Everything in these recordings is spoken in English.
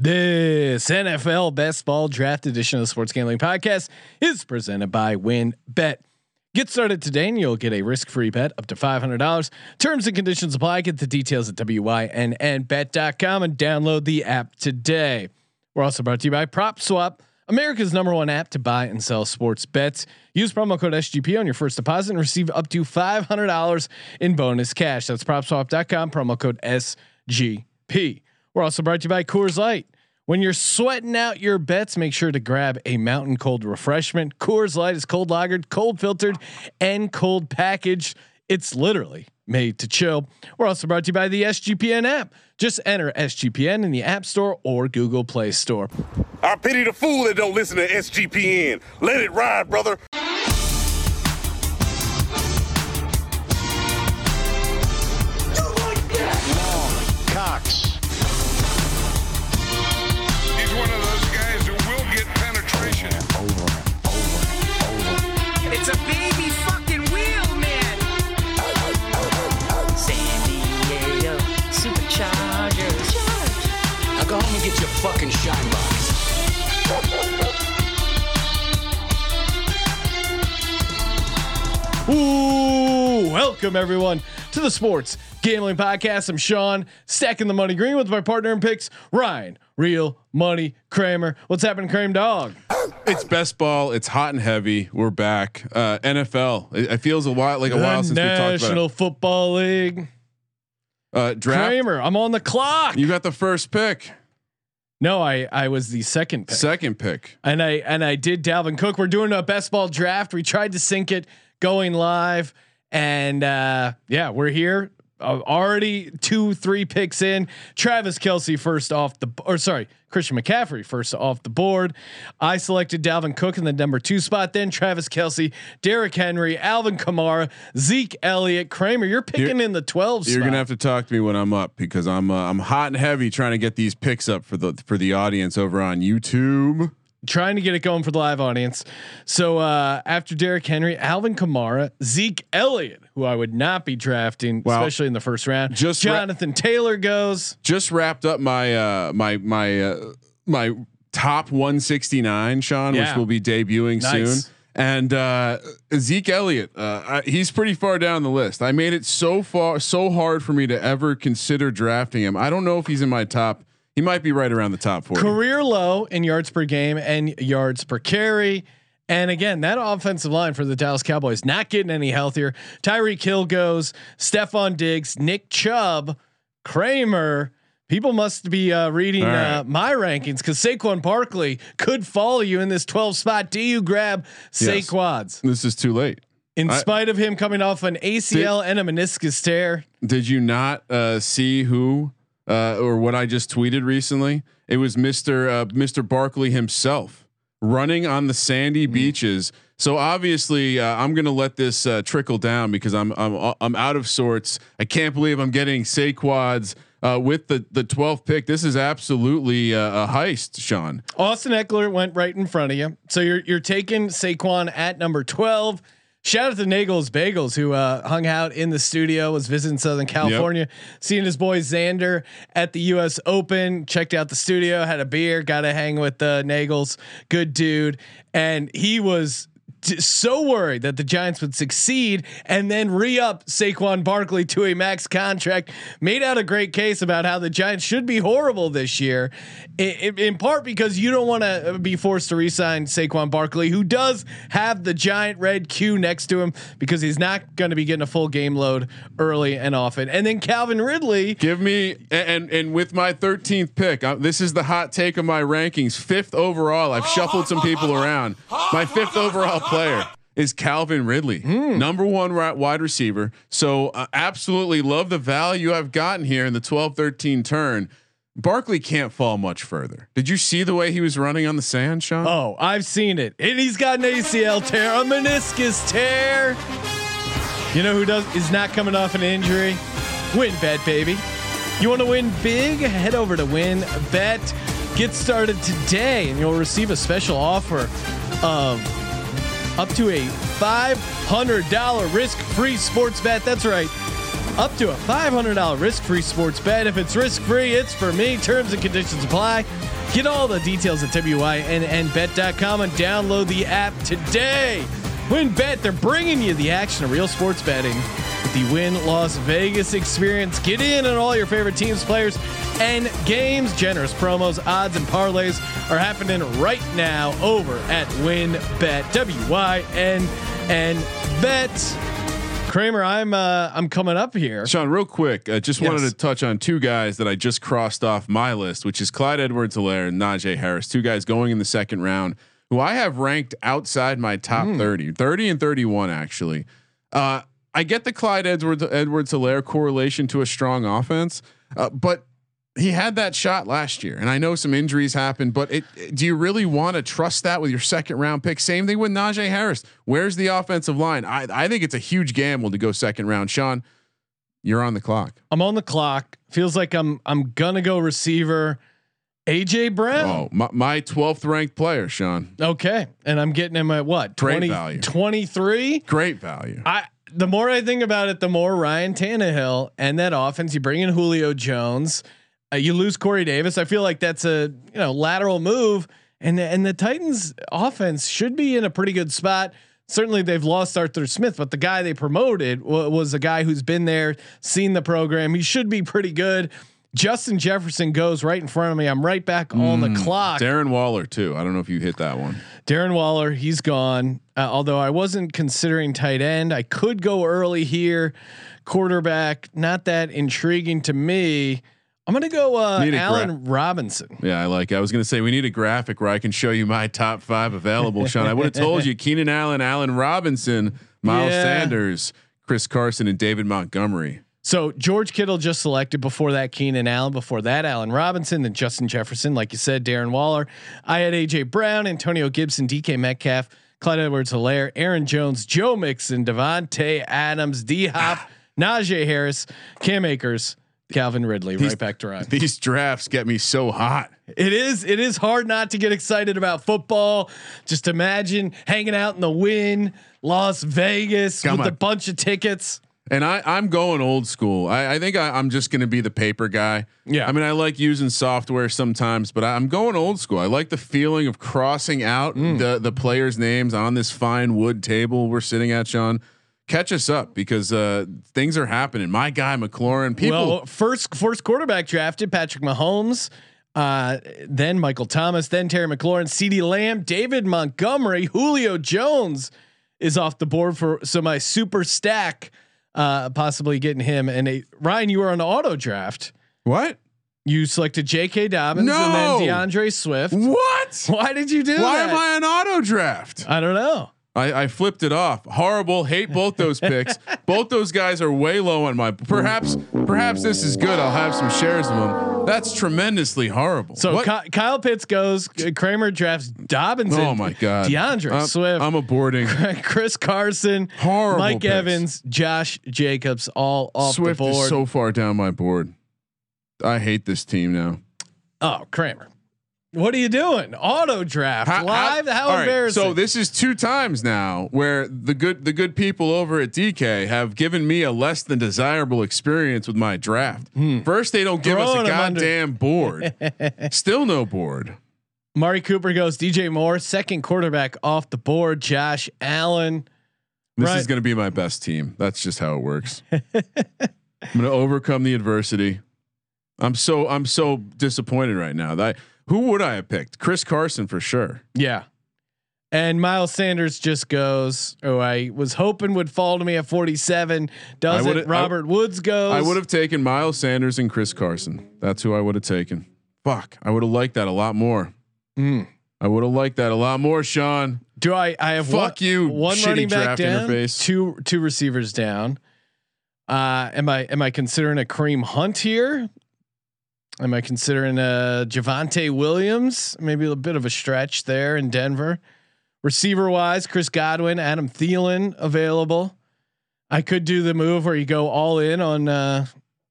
This NFL Best Ball Draft Edition of the Sports Gambling Podcast is presented by WynnBET. Get started today and you'll get a risk-free bet up to $500. Terms and conditions apply. Get the details at wynnbet.com and download the app today. We're also brought to you by PropSwap, America's number one app to buy and sell sports bets. Use promo code SGP on your first deposit and receive up to $500 in bonus cash. That's PropSwap.com, promo code SGP. We're also brought to you by Coors Light. When you're sweating out your bets, make sure to grab a mountain cold refreshment. Coors Light is cold lagered, cold filtered, and cold packaged. It's literally made to chill. We're also brought to you by the SGPN app. Just enter SGPN in the App Store or Google Play Store. I pity the fool that don't listen to SGPN. Let it ride, brother. Fucking shine box. Ooh, welcome everyone to the Sports Gambling Podcast. I'm Sean, stacking the money green with my partner in picks, Ryan. Real money, Kramer. What's happening, Kramer Dog? It's best ball. It's hot and heavy. We're back. Uh, NFL. It, it feels a while like a while since we talked about National. Football League. Uh, draft. Kramer, I'm on the clock. You got the first pick, no, I I was the second pick. second pick. and I and I did Dalvin Cook. We're doing a best ball draft. We tried to sync it going live, and uh, yeah, we're here. Uh, already two, three picks in. Travis Kelce first off the, or sorry, Christian McCaffrey first off the board. I selected Dalvin Cook in the number two spot. Then Travis Kelce, Derrick Henry, Alvin Kamara, Zeke Elliott, Kramer. You're picking You're- in the 12 You're spot. gonna have to talk to me when I'm up because I'm uh, I'm hot and heavy trying to get these picks up for the for the audience over on YouTube. Trying to get it going for the live audience. So uh, after Derrick Henry, Alvin Kamara, Zeke Elliott, who I would not be drafting, Well, especially in the first round. just ra- Jonathan Taylor goes. Just wrapped up my uh, my my uh, my top 169, Sean, which will be debuting Nice. soon. And uh, Zeke Elliott, uh, I, he's pretty far down the list. I made it so far, so hard for me to ever consider drafting him. I don't know if he's in my top. He might be right around the top 40. Career low in yards per game and yards per carry. And again, that offensive line for the Dallas Cowboys not getting any healthier. Tyreek Hill goes, Stefon Diggs, Nick Chubb, Kramer. People must be uh, reading All right. uh, my rankings because Saquon Barkley could follow you in this 12 spot. Do you grab Yes. Saquads? This is too late. In I- spite of him coming off an ACL and a meniscus tear. Did you not uh, see who uh, or what I just tweeted recently? It was Mister uh, Mister Barkley himself running on the sandy beaches. So obviously, uh, I'm gonna let this uh, trickle down because I'm I'm I'm out of sorts. I can't believe I'm getting Saquads uh, with the the 12th pick. This is absolutely uh, a heist, Sean. Austin Ekeler went right in front of you. So you're you're taking Saquon at number 12. Shout out to Nagels Bagels who uh, hung out in the studio, was visiting Southern California, seeing his boy Xander at the U.S. Open. Checked out the studio, had a beer, got to hang with uh, Nagels. Good dude, and he was so worried that the Giants would succeed and then re-up Saquon Barkley to a max contract. Made out a great case about how the Giants should be horrible this year, i- i- in part because you don't want to be forced to re-sign Saquon Barkley, who does have the giant red Q next to him because he's not going to be getting a full game load early and often. And then Calvin Ridley. Give me and and with my 13th pick, uh, this is the hot take of my rankings. Fifth overall, I've shuffled some people around. My fifth overall is Calvin Ridley, number one wide receiver. So uh, absolutely love the value I've gotten here in the 12-13 turn. Barkley can't fall much further. Did you see the way he was running on the sand, Sean? Oh, I've seen it. And he's got an ACL tear, a meniscus tear. You know who does is not coming off an injury? WynnBET, baby. You want to win big? Head over to Win Bet. Get started today, and you'll receive a special offer of up to a $500 risk-free sports bet. That's right. up to a $500 risk-free sports bet. If it's risk-free, it's for me. Terms and conditions apply. Get all the details at wynnbet.com and download the app today. WynnBET, they're bringing you the action of real sports betting with the Wynn Las Vegas experience. Get in on all your favorite teams, players, and games. Generous promos, odds, and parlays are happening right now over at Win Bet. W Y N N Bet. Kramer, I'm uh, I'm coming up here. Sean, real quick, I just wanted to touch on two guys that I just crossed off my list, which is Clyde Edwards-Helaire and Najee Harris, two guys going in the second round, who I have ranked outside my top Hmm. 30, 30 and 31 actually. Uh, I get the Clyde Edwards Edwards-Helaire correlation to a strong offense, uh, but he had that shot last year, and I know some injuries happened, but it, do you really want to trust that with your second round pick? Same thing with Najee Harris. Where's the offensive line? I, I think it's a huge gamble to go second round. Sean, you're on the clock. I'm on the clock. Feels like I'm I'm gonna go receiver. AJ Brown. Oh, my, my 12th ranked player, Sean. Okay, and I'm getting him at what? Great 20, value. 23? Great value. I the more I think about it, the more Ryan Tannehill and that offense. You bring in Julio Jones, uh, you lose Corey Davis. I feel like that's a you know lateral move, and the, and the Titans offense should be in a pretty good spot. Certainly, they've lost Arthur Smith, but the guy they promoted wa- was a guy who's been there, seen the program. He should be pretty good. Justin Jefferson goes right in front of me. I'm right back on the clock. Darren Waller, too. I don't know if you hit that one. Darren Waller, he's gone. Uh, although I wasn't considering tight end, I could go early here. Quarterback, not that intriguing to me. I'm gonna go uh, Need a gra- Allen Robinson. Yeah, I like. I was going to say we need a graphic where I can show you my top five available. Sean, I would have told you Keenan Allen, Allen Robinson, Miles Yeah. Sanders, Chris Carson, and David Montgomery. So George Kittle just selected before that Keenan Allen, before that Allen Robinson, then Justin Jefferson, like you said, Darren Waller. I had AJ Brown, Antonio Gibson, DK Metcalf, Clyde Edwards-Helaire, Aaron Jones, Joe Mixon, Davante Adams, D Hop, ah. Najee Harris, Cam Akers, Calvin Ridley. These- right back to Ryan. These drafts get me so hot. It is. It is hard not to get excited about football. Just imagine hanging out in the Wynn, Las Vegas Come with a bunch of tickets. And I, I'm going old school. I, I think I, I'm just going to be the paper guy. Yeah. I mean, I like using software sometimes, but I, I'm going old school. I like the feeling of crossing out Mm. the the players' names on this fine wood table we're sitting at, Sean. Catch us up because uh, things are happening. My guy McLaurin, people. well, first first quarterback drafted Patrick Mahomes, uh, then Michael Thomas, then Terry McLaurin, CeeDee Lamb, David Montgomery, Julio Jones is off the board for so my super stack, uh, possibly getting him. And a, Ryan, you were on auto draft. what? You selected J.K. Dobbins No. and then D'Andre Swift. What? Why did you do Why that? Why am I on auto draft? I don't know. I, I flipped it off. Horrible. Hate both those picks. both those guys are way low on my. Perhaps, perhaps this is good. I'll have some shares of them. That's tremendously horrible. So Ky- Kyle Pitts goes. Kramer drafts Dobbins. oh my god, D'Andre I'm, Swift. I'm aborting. Chris Carson, Horrible Mike picks. Evans, Josh Jacobs, all off Swift the board. is so far down my board. I hate this team now. oh, Kramer, what are you doing? Auto draft live? How, right, embarrassing! So this is two times now where the good the good people over at DK have given me a less than desirable experience with my draft. Hmm. First, they don't give us a 'em under- goddamn board. Still no board. Mari Cooper goes. DJ Moore, second quarterback off the board. Josh Allen. This Right. is going to be my best team. That's just how it works. I'm going to overcome the adversity. I'm so I'm so disappointed right now. That who would I have picked? Chris Carson for sure. Yeah. And Miles Sanders just goes. Oh, I was hoping would fall to me at 47. Does I it? Robert Woods goes. I would have taken Miles Sanders and Chris Carson. That's who I would have taken. Fuck, I would have liked that a lot more. Mm. I would have liked that a lot more, Sean. Do I? I have Fuck one, you, One running back down. interface. Two two receivers down. Uh, am I am I considering a Kareem Hunt here? Am I considering a Javonte Williams? Maybe a bit of a stretch there in Denver. Receiver wise, Chris Godwin, Adam Thielen available. I could do the move where you go all in on. Uh,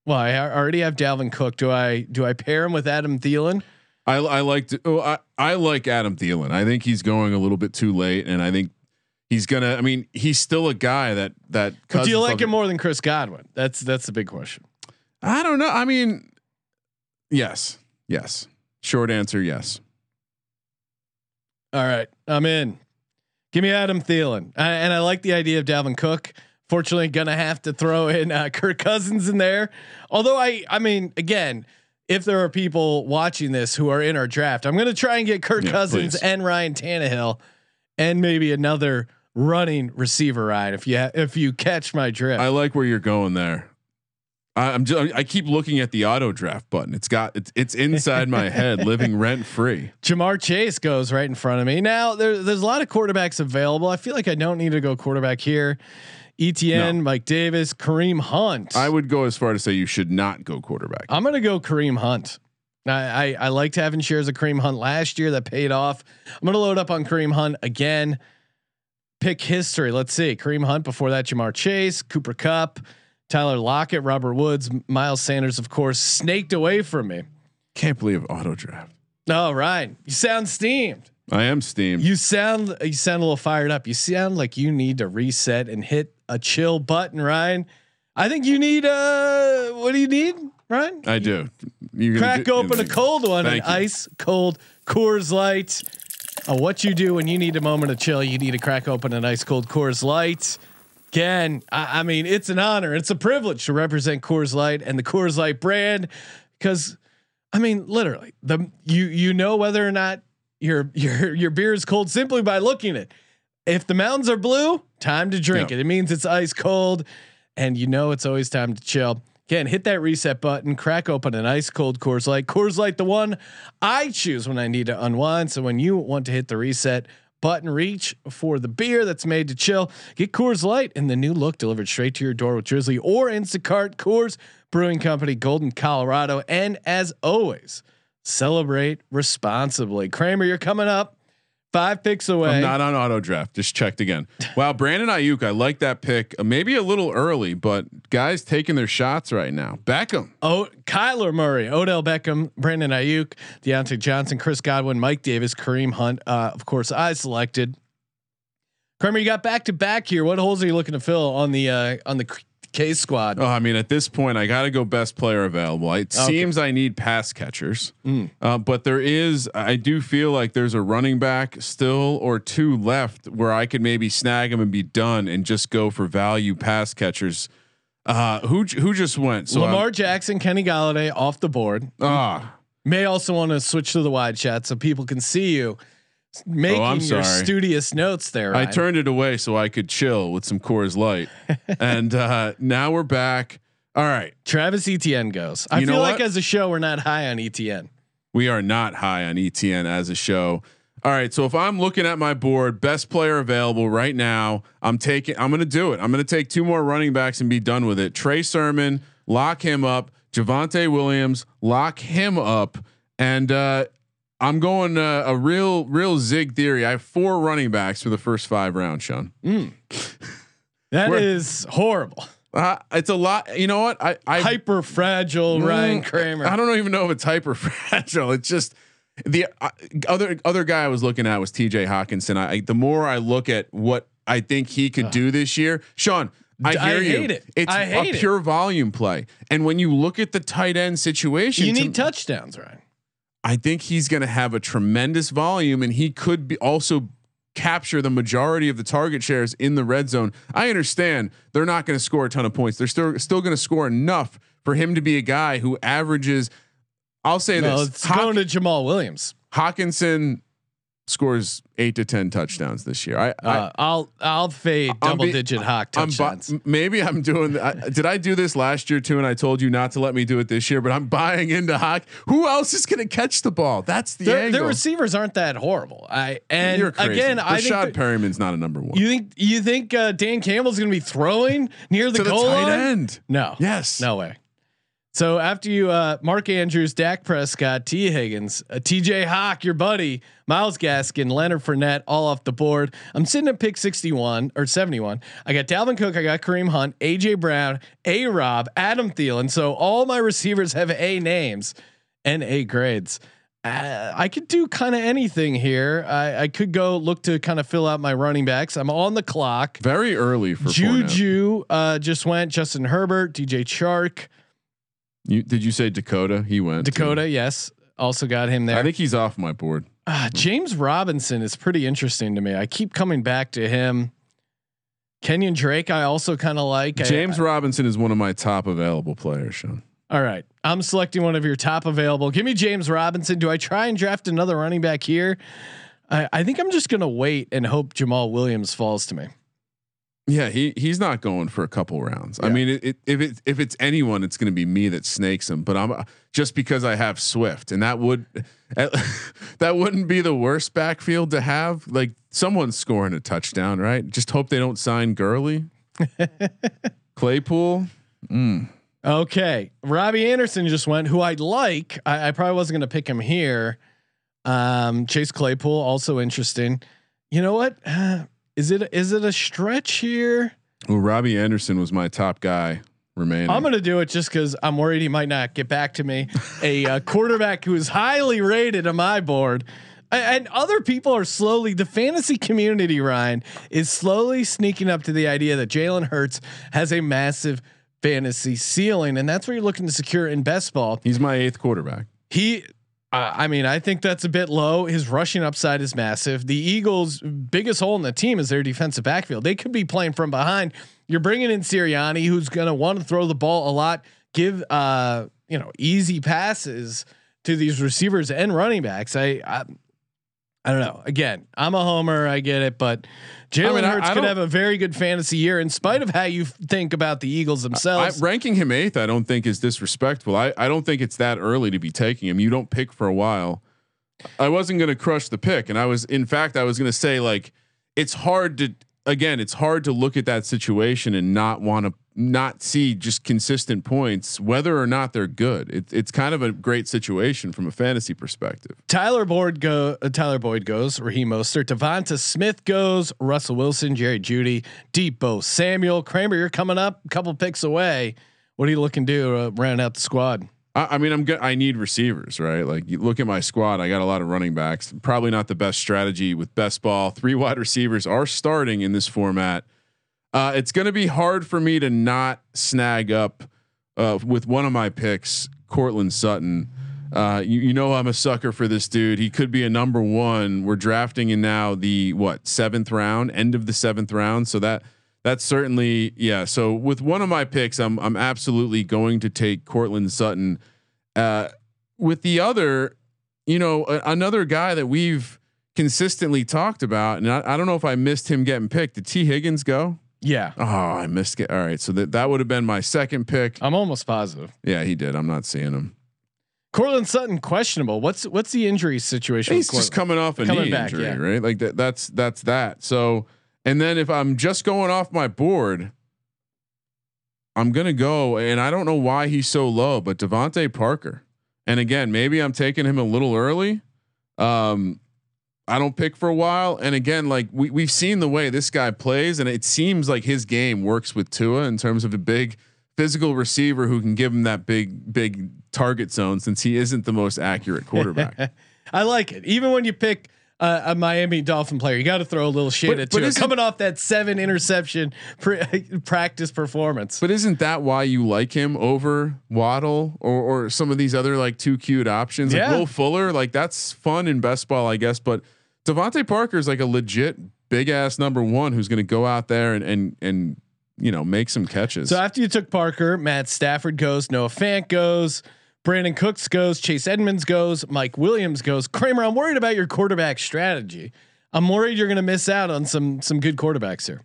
well, I already have Dalvin Cook. Do I do I pair him with Adam Thielen? I I like to, oh, I I like Adam Thielen. I think he's going a little bit too late, and I think he's gonna. I mean, he's still a guy that that. But do you like him more than Chris Godwin? That's that's the big question. I don't know. I mean, yes, yes. Short answer, yes. All right, I'm in. Give me Adam Thielen, I, and I like the idea of Dalvin Cook. Fortunately, gonna have to throw in uh, Kirk Cousins in there. Although I, I mean, again, if there are people watching this who are in our draft, I'm gonna try and get Kirk Yeah, Cousins please. and Ryan Tannehill, and maybe another running receiver ride if you ha- if you catch my drift. I like where you're going there. I, I'm just, I keep looking at the auto draft button. It's got it's it's inside my head, living rent free. Ja'Marr Chase goes right in front of me. Now there, there's a lot of quarterbacks available. I feel like I don't need to go quarterback here. Etienne, No. Mike Davis, Kareem Hunt. I would go as far to say you should not go quarterback. I'm gonna go Kareem Hunt. I, I I liked having shares of Kareem Hunt last year that paid off. I'm gonna load up on Kareem Hunt again. Pick history. Let's see. Kareem Hunt before that, Ja'Marr Chase, Cooper Kupp, Tyler Lockett, Robert Woods, Miles Sanders, of course, snaked away from me. Can't believe auto draft. Oh, Ryan, you sound steamed. I am steamed. You sound you sound a little fired up. You sound like you need to reset and hit a chill button, Ryan. I think you need uh what do you need, Ryan? I do. You're Crack do- open a cold one, an you. ice cold Coors Light. Uh, what you do when you need a moment of chill, you need to crack open an ice cold Coors Light. Again, I, I mean, it's an honor, it's a privilege to represent Coors Light and the Coors Light brand, because, I mean, literally, the you you know whether or not your your your beer is cold simply by looking at it. If the mountains are blue, time to drink Yeah. it. It means it's ice cold, and you know it's always time to chill. Again, hit that reset button, crack open an ice cold Coors Light. Coors Light, the one I choose when I need to unwind. So when you want to hit the reset button, reach for the beer that's made to chill. Get Coors Light in the new look delivered straight to your door with Drizzly or Instacart. Coors Brewing Company, Golden, Colorado. And as always, celebrate responsibly. Kramer, you're coming up. Five picks away. I'm not on auto draft. Just checked again. Wow, Brandon Aiyuk, I like that pick. Uh, maybe a little early, but guys taking their shots right now. Beckham. Oh, Kyler Murray, Odell Beckham, Brandon Aiyuk, Diontae Johnson, Chris Godwin, Mike Davis, Kareem Hunt. Uh, of course, I selected. Kramer, you got back to back here. What holes are you looking to fill on the uh, on the K squad? Oh, I mean, at this point, I got to go best player available. It Okay. seems I need pass catchers, Mm. uh, but there is. I do feel like there's a running back still or two left where I could maybe snag them and be done and just go for value pass catchers. Uh, who who just went? So Lamar I'm- Jackson, Kenny Golladay off the board. Ah, May also want to switch to the wide shot so people can see you making Oh, I'm your sorry. studious notes there. I turned it away so I could chill with some Coors Light, and uh, now we're back. All right, Travis Etienne goes. I You feel like as a show we're not high on Etienne. we are not high on Etienne as a show. All right, so if I'm looking at my board, best player available right now, I'm taking. I'm going to do it. I'm going to take two more running backs and be done with it. Trey Sermon, lock him up. Javonte Williams, lock him up, and uh, I'm going uh, a real, real zig theory. I have four running backs for the first five rounds, Sean. That We're- horrible. Uh, it's a lot. You know what? I, I Hyper fragile Ryan Mm, Kramer. I don't even know if it's hyper fragile. It's just the uh, other other guy I was looking at was T.J. Hockenson. I, I the more I look at what I think he could do this year, Sean. I hear you. hate it. It's I hate a it. pure volume play, and when you look at the tight end situation, you to- need touchdowns, Ryan. I think he's going to have a tremendous volume, and he could be also capture the majority of the target shares in the red zone. I understand they're not going to score a ton of points. They're still still going to score enough for him to be a guy who averages. I'll say No, this: it's Hawk- going to Jamaal Williams. Hockenson scores eight to ten touchdowns this year. I, Uh, I'll I'll fade I'm double be- digit hawk I I'm bu- touchdowns. maybe I'm doing. I, did I do this last year too? And I told you not to let me do it this year. But I'm buying into Hawk. Who else is going to catch the ball? That's the their, angle. their receivers aren't that horrible. I and again, I think Rashad Perriman's not a number one. you think you think uh, Dan Campbell's going to be throwing near the to the goal tight line? end. No. Yes. No way. So after you, uh, Mark Andrews, Dak Prescott, T. Higgins, uh, T.J. Hawk, your buddy, Myles Gaskin, Leonard Fournette, all off the board. I'm sitting at pick 61 or 71. I got Dalvin Cook, I got Kareem Hunt, AJ Brown, A. Rob, Adam Thielen. So all my receivers have A names and A grades. Uh, I could do kind of anything here. I, I could go look to kind of fill out my running backs. I'm on the clock. Very early for. Juju uh, just went. Justin Herbert, DJ Chark, You, did you say Dakota? He went. too. Dakota. Yes, also got him there. I think he's off my board. Uh, James Robinson is pretty interesting to me. I keep coming back to him. Kenyan Drake, I also kind of like. I- James Robinson is one of my top available players, Sean. All right. I'm selecting one of your top available. Give me James Robinson. Do I try and draft another running back here? I, I think I'm just going to wait and hope Jamaal Williams falls to me. Yeah, he he's not going for a couple rounds. I mean, it, it, if it if it's anyone, it's going to be me that snakes him. But I'm uh, just because I have Swift, and that would eh, that wouldn't be the worst backfield to have. Like someone scoring a touchdown, right? Just hope they don't sign Gurley, Claypool. Mm. Okay. Robbie Anderson just went, who I'd like. I, I probably wasn't going to pick him here. Um, Chase Claypool, also interesting. You know what? Is it is it a stretch here? Well, Robbie Anderson was my top guy remaining. I'm gonna do it just because I'm worried he might not get back to me. A uh, quarterback who is highly rated on my board, and other people are slowly. The fantasy community, Ryan, is slowly sneaking up to the idea that Jalen Hurts has a massive fantasy ceiling, and that's what you're looking to secure in best ball. He's my eighth quarterback. He. Uh, I mean, I think that's a bit low. His rushing upside is massive. The Eagles' biggest hole in the team is their defensive backfield. They could be playing from behind. You're bringing in Sirianni, who's going to want to throw the ball a lot, give uh, you know easy passes to these receivers and running backs. I, I, I don't know. Again, I'm a homer. I get it, but Jalen I mean, Hurts I could have a very good fantasy year, in spite of how you think about the Eagles I, themselves. ranking him eighth, I don't think is disrespectful. I, I don't think it's that early to be taking him. You don't pick for a while. I wasn't going to crush the pick, and I was, in fact, I was going to say like it's hard to again, it's hard to look at that situation and not want to not see just consistent points, whether or not they're good. It, it's kind of a great situation from a fantasy perspective. Tyler Boyd go. Uh, Tyler Boyd goes. Raheem Mostert. Devonta Smith goes. Russell Wilson. Jerry Jeudy. Deebo Samuel. Kramer. You're coming up. A couple picks away. What are you looking to do? Uh, round out the squad. I, I mean, I'm good. I need receivers, right? Like you look at my squad. I got a lot of running backs. Probably not the best strategy with best ball. Three wide receivers are starting in this format. Uh, it's going to be hard for me to not snag up uh, with one of my picks, Courtland Sutton. Uh, you, you know I'm a sucker for this dude. He could be a number one. We're drafting in now the what seventh round, end of the seventh round. So that that's certainly yeah. So with one of my picks, I'm I'm absolutely going to take Courtland Sutton. Uh, with the other, you know, a, another guy that we've consistently talked about, and I, I don't know if I missed him getting picked. Did T Higgins go? Yeah, Oh, I missed it. All right, so that that would have been my second pick. I'm almost positive. Yeah, he did. I'm not seeing him. Courtland Sutton questionable. What's what's the injury situation? He's just coming off a Coming knee back, injury, yeah. right? Like that. That's that's that. So, and then if I'm just going off my board, I'm gonna go, and I don't know why he's so low, but DeVante Parker. And again, maybe I'm taking him a little early. Um, I don't pick for a while, and again, like we we've seen the way this guy plays, and it seems like his game works with Tua in terms of a big physical receiver who can give him that big big target zone since he isn't the most accurate quarterback. I like it. Even when you pick uh, a Miami Dolphin player, you got to throw a little shade But- at but Coming off that seven interception pr- practice performance. But isn't that why you like him over Waddle or or some of these other like two cute options? Like Yeah. Will Fuller, like that's fun in best ball, I guess. But DeVante Parker is like a legit big ass number one who's going to go out there and and and you know make some catches. So after you took Parker, Matt Stafford goes, Noah Fant goes, Brandin Cooks goes, Chase Edmonds goes, Mike Williams goes. Kramer, I'm worried about your quarterback strategy. I'm worried you're going to miss out on some some good quarterbacks here.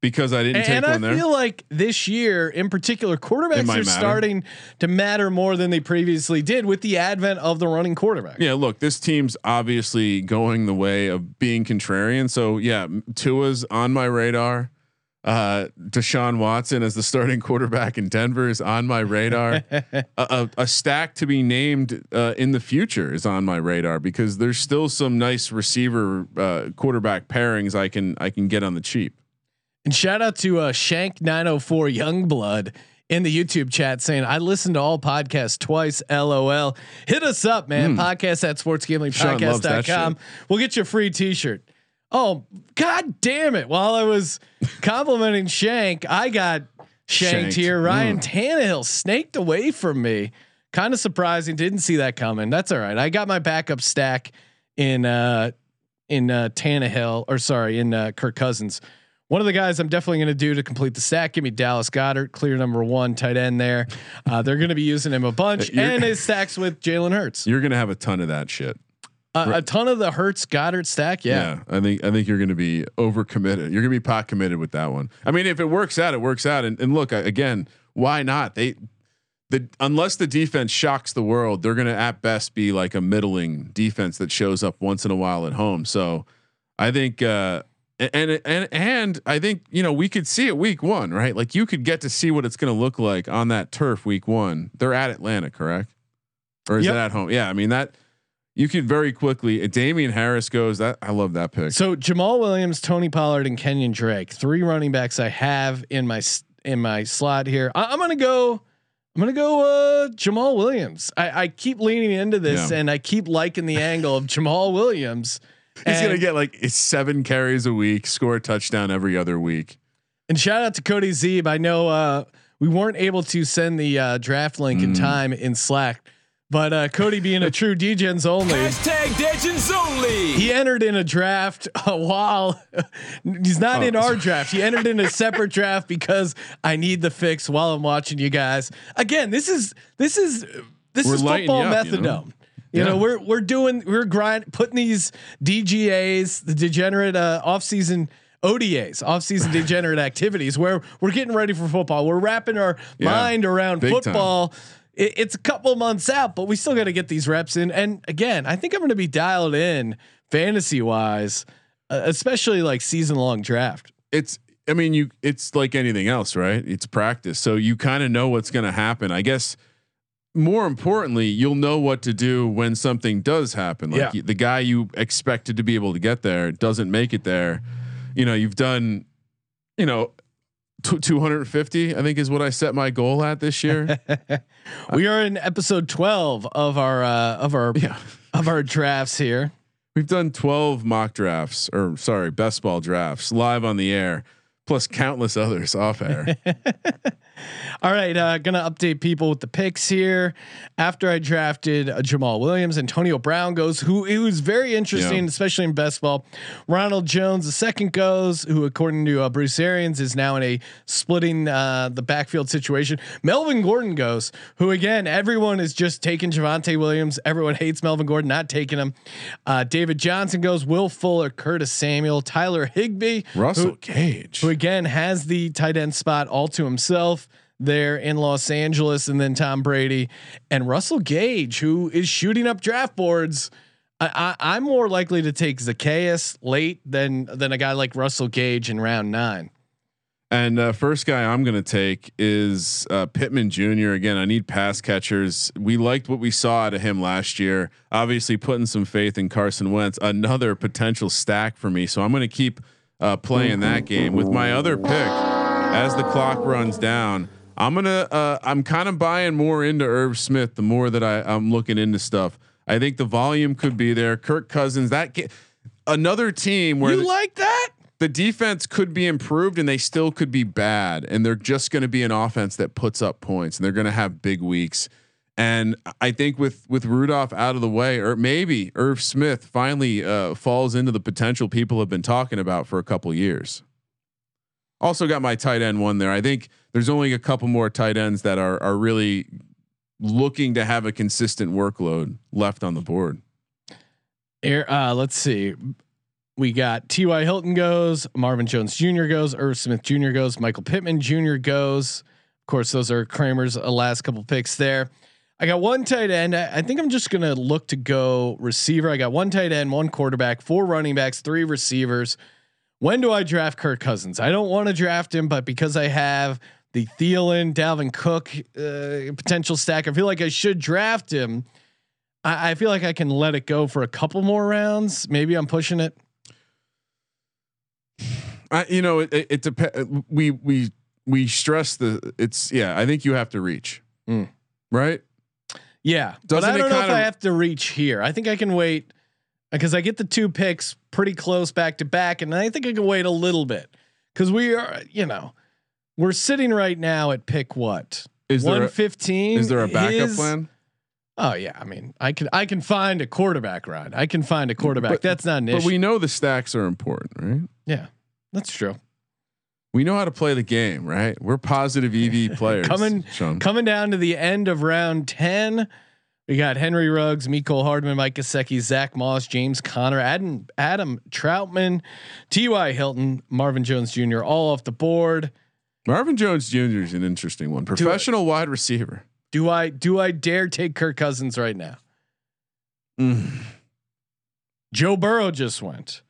Because I didn't And, take and I one there. feel like this year, in particular, quarterbacks are matter. starting to matter more than they previously did with the advent of the running quarterback. yeah, look, this team's obviously going the way of being contrarian. So yeah, Tua's on my radar. Uh, Deshaun Watson as the starting quarterback in Denver is on my radar. a, a, a stack to be named uh, in the future is on my radar because there's still some nice receiver uh, quarterback pairings I can I can get on the cheap. And shout out to uh, Shank 904 Youngblood in the YouTube chat saying, I listened to all podcasts twice. LOL. Hit us up, man. Podcast at Sean loves that sportsgamblingpodcast.com. We'll get you a free t shirt. Oh, god damn it. While I was complimenting Shank, I got shanked, Shanked. here. Ryan Mm. Tannehill snaked away from me. Kind of surprising. Didn't see that coming. That's all right. I got my backup stack in uh in uh Tannehill or sorry, in uh Kirk Cousins. One of the guys I'm definitely going to do to complete the stack. Give me Dallas Goedert, clear number one tight end there. Uh, they're going to be using him a bunch, You're- and his stacks with Jalen Hurts. You're gonna have a ton of that shit. Uh, a ton of the Hurts Goedert stack. Yeah. I think I think you're going to be overcommitted. You're going to be pot committed with that one. I mean, if it works out, it works out. And, and look, again, why not? They the unless the defense shocks the world, they're going to at best be like a middling defense that shows up once in a while at home. So I think uh and and and I think you know we could see it week one, right? Like you could get to see what it's going to look like on that turf week one. They're at Atlanta, correct? Or is Yep. it at home? Yeah, I mean that you could very quickly. If Damien Harris goes, that I love that pick. So Jamaal Williams, Tony Pollard, and Kenyan Drake, three running backs I have in my in my slot here. I, am gonna go. I'm gonna go uh, Jamaal Williams. I, I keep leaning into this, Yeah. and I keep liking the angle of Jamaal Williams. He's And- gonna get like seven carries a week, score a touchdown every other week. And shout out to Cody Zeeb. I know uh, we weren't able to send the uh, draft link Mm. in time in Slack, but uh, Cody being a true DGens only. Hashtag Legends only. He entered in a draft uh, while he's not Oh, in our draft. He entered in a separate draft because I need the fix while I'm watching you guys. Again, this is this is this We're is football you up, you methadone. know? You know, we're we're doing we're grind putting these DGAs, the degenerate uh, offseason ODAs, offseason degenerate activities where we're getting ready for football. We're wrapping our Yeah, mind around time. football. It, it's a couple months out, but we still got to get these reps in. And again, I think I'm going to be dialed in fantasy wise, uh, especially like season long draft. It's I mean, you it's like anything else, right? It's practice. So you kind of know what's gonna happen. I guess more importantly, you'll know what to do when something does happen. Like Yeah. the guy you expected to be able to get there doesn't make it there. You know, you've done, you know, tw 250, I think is what I set my goal at this year. we are in episode 12 of our uh, of our yeah. of our drafts here. We've done 12 mock drafts or sorry, best ball drafts live on the air, plus countless others off air. All right, uh, gonna update people with the picks here. After I drafted uh, Jamaal Williams, Antonio Brown goes, who it was very interesting, Yeah. especially in best ball. Ronald Jones, the second goes, who according to uh, Bruce Arians is now in a splitting uh, the backfield situation. Melvin Gordon goes, who again everyone is just taking Javonte Williams. Everyone hates Melvin Gordon, not taking him. Uh, David Johnson goes, Will Fuller, Curtis Samuel, Tyler Higbee, Russell who- Gage. who again has the tight end spot all to himself there in Los Angeles, and then Tom Brady and Russell Gage, who is shooting up draft boards. I, I, I'm more likely to take Zacchaeus late than than a guy like Russell Gage in round nine. And uh, first guy I'm going to take is uh, Pittman Jr. Again, I need pass catchers. We liked what we saw out of him last year. Obviously, putting some faith in Carson Wentz, another potential stack for me. So I'm going to keep uh, playing that game with my other pick as the clock runs down. I'm gonna. Uh, I'm kind of buying more into Irv Smith the more that I, I'm looking into stuff. I think the volume could be there. Kirk Cousins, that ga- another team where You the- like that? the defense could be improved and they still could be bad and they're just going to be an offense that puts up points and they're going to have big weeks and i think with with rudolph out of the way or maybe irv smith finally uh, falls into the potential people have been talking about for a couple years also got my tight end one there i think there's only a couple more tight ends that are are really looking to have a consistent workload left on the board Here, uh, let's see. We got T.Y. Hilton goes, Marvin Jones Jr. goes, Irv Smith Jr. goes, Michael Pittman Jr. goes. Of course, those are Kramer's uh, last couple picks there. I got one tight end. I I think I'm just gonna look to go receiver. I got one tight end, one quarterback, four running backs, three receivers. When do I draft Kirk Cousins? I don't want to draft him, but because I have the Thielen, Dalvin Cook uh, potential stack, I feel like I should draft him. I, I feel like I can let it go for a couple more rounds. Maybe I'm pushing it. I, you know, it, it, it depends. We we we stress the it's yeah. I think you have to reach, Mm. right? Yeah, but Doesn't I it don't know if I have to reach here. I think I can wait because I get the two picks pretty close back to back, and I think I can wait a little bit because we are, you know, we're sitting right now at pick what Is there one fifteen. is there a backup plan? Oh yeah, I mean, I can I can find a quarterback ride. I can find a quarterback. But- That's not an But issue. we know the stacks are important, right? yeah, that's true. We know how to play the game, right? We're positive EV players. Coming Sean. coming down to the end of round ten. We got Henry Ruggs, Mecole Hardman, Mike Gesicki, Zach Moss, James Conner, Adam Adam Trautman, T.Y. Hilton, Marvin Jones Jr. all off the board. Marvin Jones Jr. is an interesting one. Professional wide receiver. Do I do I dare take Kirk Cousins right now? Mm. Joe Burrow just went.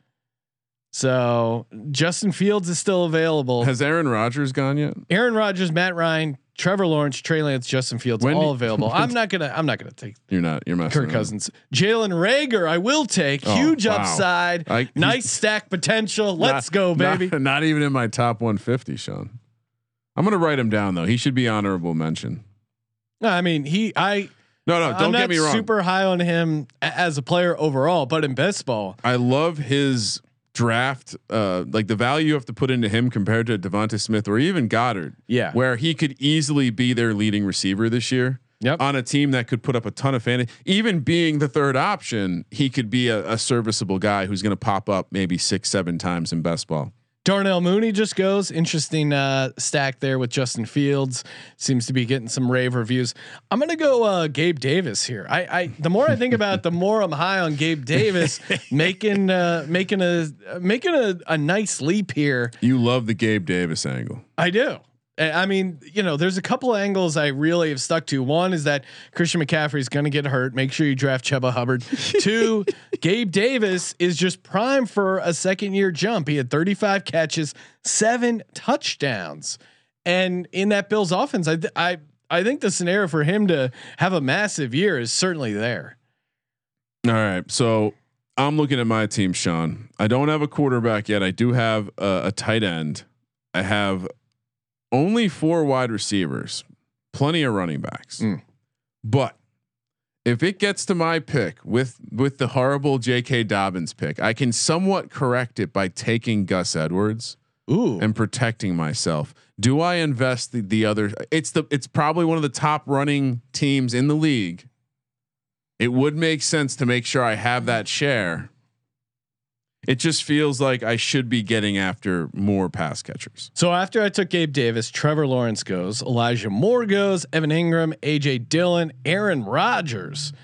So Justin Fields is still available. Has Aaron Rodgers gone yet? Aaron Rodgers, Matt Ryan, Trevor Lawrence, Trey Lance, Justin Fields, When all available. I'm not gonna. I'm not gonna take You're not. You're messing. Kirk. Cousins. Jalen Reagor, I will take. Oh, Huge wow. upside. I- nice stack potential. Let's Not- go, not- baby. Not, even in my top 150, Sean. I'm gonna write him down though. He should be honorable mention. No, I mean he. I. No, no, don't I'm get me wrong. super high on him as a player overall, but in best ball, I love his draft, uh, like the value you have to put into him compared to Devonta Smith or even Goedert, yeah. where he could easily be their leading receiver this year. Yep. On a team that could put up a ton of fantasy, even being the third option, he could be a, a serviceable guy who's going to pop up maybe six, seven times in best ball. Darnell Mooney just goes. Interesting uh, stack there with Justin Fields. Seems to be getting some rave reviews. I'm gonna go uh, Gabe Davis here. I, I the more I think about it, the more I'm high on Gabe Davis making uh, making a making a, a nice leap here. You love the Gabe Davis angle. I do. I I mean, you know, there's a couple of angles I really have stuck to. One is that Christian McCaffrey is going to get hurt. Make sure you draft Chuba Hubbard. Two, Gabe Davis is just prime for a second year jump. He had 35 catches, seven touchdowns, and in that Bills offense, I th- I I think the scenario for him to have a massive year is certainly there. All right. So I'm looking at my team, Sean. I don't have a quarterback yet. I do have a, a tight end. I have only four wide receivers, plenty of running backs. Mm. But if it gets to my pick with with the horrible J.K. Dobbins pick, I can somewhat correct it by taking Gus Edwards Ooh, and protecting myself. Do I invest the, the other? It's the it's probably one of the top running teams in the league. It would make sense to make sure I have that share. It just feels like I should be getting after more pass catchers. So after I took Gabe Davis, Trevor Lawrence goes, Elijah Moore goes, Evan Engram, AJ Dillon, Aaron Rodgers,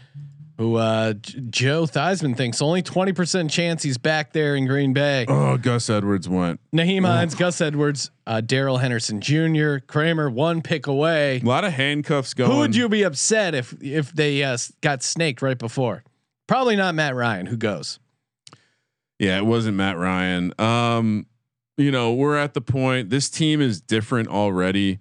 who uh, J- Joe Theismann thinks only 20% chance he's back there in Green Bay. Oh, Gus Edwards went. Nyheim Hines, Gus Edwards, uh, Darrell Henderson Jr., Kramer, one pick away. A lot of handcuffs going. Who would you be upset if if they uh, got snaked right before? Probably not Matt Ryan, who goes. Yeah, it wasn't Matt Ryan. Um, you know, we're at the point. This team is different already.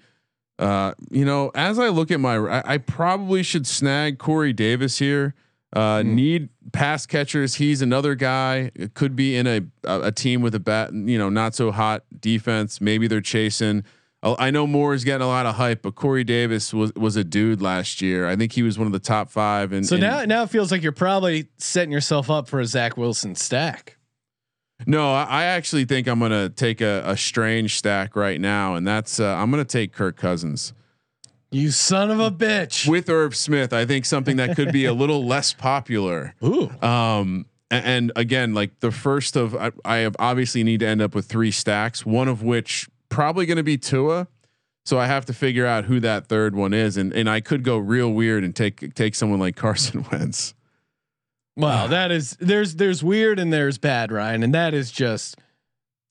Uh, you know, as I look at my, I, I probably should snag Corey Davis here. Uh, need pass catchers. He's another guy. It could be in a a, a team with a bat, you know, not so hot defense. Maybe they're chasing. I I know Moore is getting a lot of hype, but Corey Davis was was a dude last year. I think he was one of the top five. And So now now it feels like you're probably setting yourself up for a Zach Wilson stack. No, I, actually think I'm gonna take a, a strange stack right now, and that's uh, I'm gonna take Kirk Cousins You son of a bitch. with Herb Smith. I think something that could be a little less popular. Ooh. Um, a- and, again, like the first of I, I obviously need to end up with three stacks, one of which probably going to be Tua. So I have to figure out who that third one is, and and I could go real weird and take take someone like Carson Wentz. Wow, that is there's there's weird and there's bad, Ryan, and that is just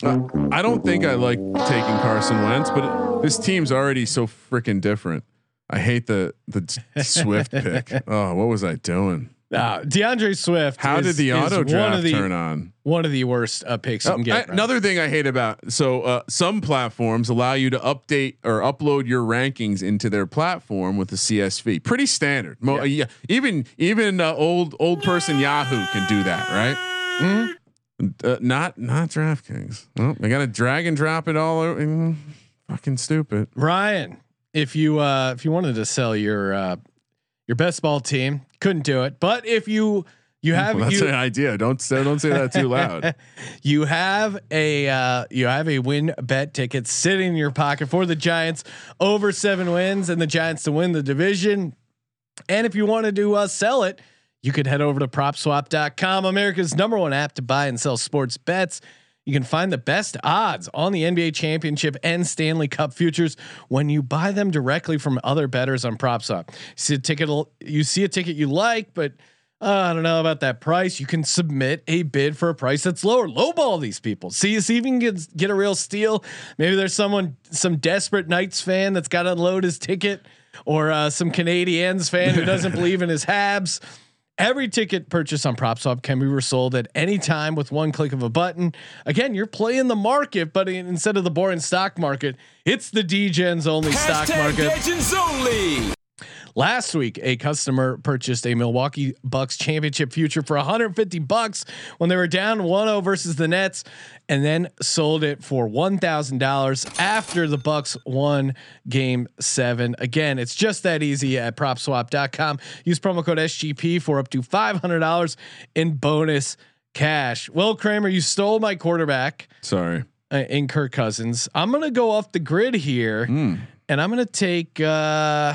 Uh, I don't think I like taking Carson Wentz, but it, this team's already so freaking different. I hate the the Swift pick. Oh, what was I doing? Uh, D'Andre Swift. How is- did the auto one draft of the, turn on? One of the worst uh, picks you Oh, can I- get. Ryan. another thing I hate about so uh, some platforms allow you to update or upload your rankings into their platform with a CSV. Pretty standard. Mo- yeah. even even uh, old old person Yahoo can do that, right? Mm-hmm. Uh, not not DraftKings. Oh, I got to drag and drop it all. Over. mm, fucking stupid. Ryan, if you uh if you wanted to sell your uh your best ball team, couldn't do it. But if you you have Well, that's you, an idea. Don't say don't say that too loud. you have a uh, you have a WynnBET ticket sitting in your pocket for the Giants over seven wins and the Giants to win the division. And if you wanted to uh, sell it, you could head over to PropSwap.com, America's number one app to buy and sell sports bets. You can find the best odds on the NBA championship and Stanley Cup futures when you buy them directly from other bettors on PropSwap. See a ticket, you see a ticket you like, but uh, I don't know about that price. You can submit a bid for a price that's lower. Lowball these people. See, see if you can get get a real steal. Maybe there's someone, some desperate Knights fan that's got to unload his ticket, or uh, some Canadiens fan who doesn't believe in his Habs. Every ticket purchased on PropSwap can be resold at any time with one click of a button. Again, you're playing the market, but in, instead of the boring stock market, it's the DGens only stock market. Legends only. Last week, a customer purchased a Milwaukee Bucks championship future for 150 bucks when they were down 1-0 versus the Nets, and then sold it for $1,000 after the Bucks won Game Seven. Again, it's just that easy at PropSwap.com. Use promo code SGP for up to $500 in bonus cash. Well, Kramer, you stole my quarterback Sorry. uh, in Kirk Cousins. I'm gonna go off the grid here, Hmm. and I'm gonna take. Uh,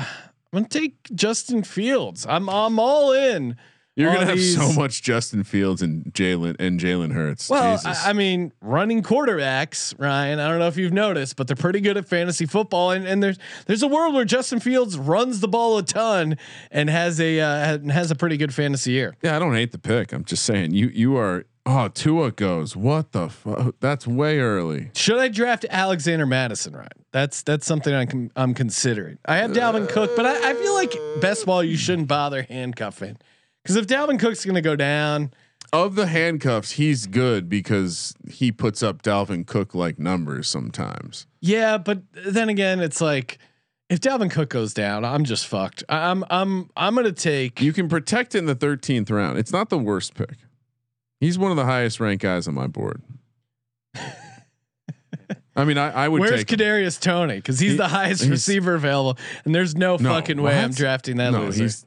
I'm gonna take Justin Fields. I'm I'm all in. You're gonna have so much Justin Fields and Jalen and Jalen Hurts. Well, Jesus. I, I mean, running quarterbacks, Ryan. I don't know if you've noticed, but they're pretty good at fantasy football. And, and there's there's a world where Justin Fields runs the ball a ton and has a uh, has a pretty good fantasy year. yeah, I don't hate the pick. I'm just saying you you are. Oh, Tua goes. What the fuck? That's way early. Should I draft Alexander Mattison? Right, that's that's something I'm I'm considering. I have Dalvin Cook, but I, I feel like best ball you shouldn't bother handcuffing because if Dalvin Cook's going to go down, Of the handcuffs, he's good because he puts up Dalvin Cook like numbers sometimes. yeah. But then again, it's like if Dalvin Cook goes down, I'm just fucked. I'm I'm I'm going to take. You can protect in the 13th round. It's not the worst pick. He's one of the highest ranked guys on my board. I mean, I, I would Where's take him. Kadarius Toney? Because he's He- the highest he's- receiver available, and there's no, No, fucking way I'm drafting that No, loser. he's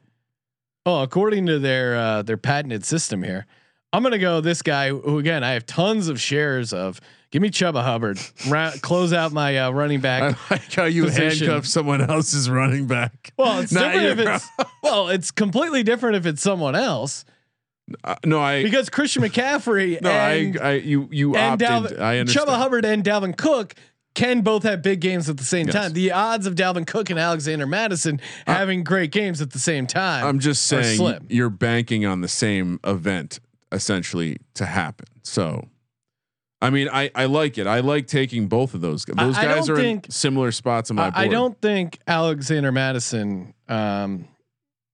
Oh, according to their uh, their patented system here, I'm gonna go this guy who again I have tons of shares of. Give me Chuba Hubbard. Close out my uh, running back. I like how you position. handcuff someone else's running back. well, it's Not different if it's well, it's completely different if it's someone else Uh, no, I because Christian McCaffrey no, and, I, I you you and opted. Dalvin, I understand. Chuba Hubbard and Dalvin Cook can both have big games at the same Yes. time. The odds of Dalvin Cook and Alexander Mattison having great games at the same time. I'm just saying you're banking on the same event essentially to happen. So, I mean, I I like it. I like taking both of those. guys. Those I guys don't are think- in similar spots on my board. I, I don't think Alexander Mattison. Um,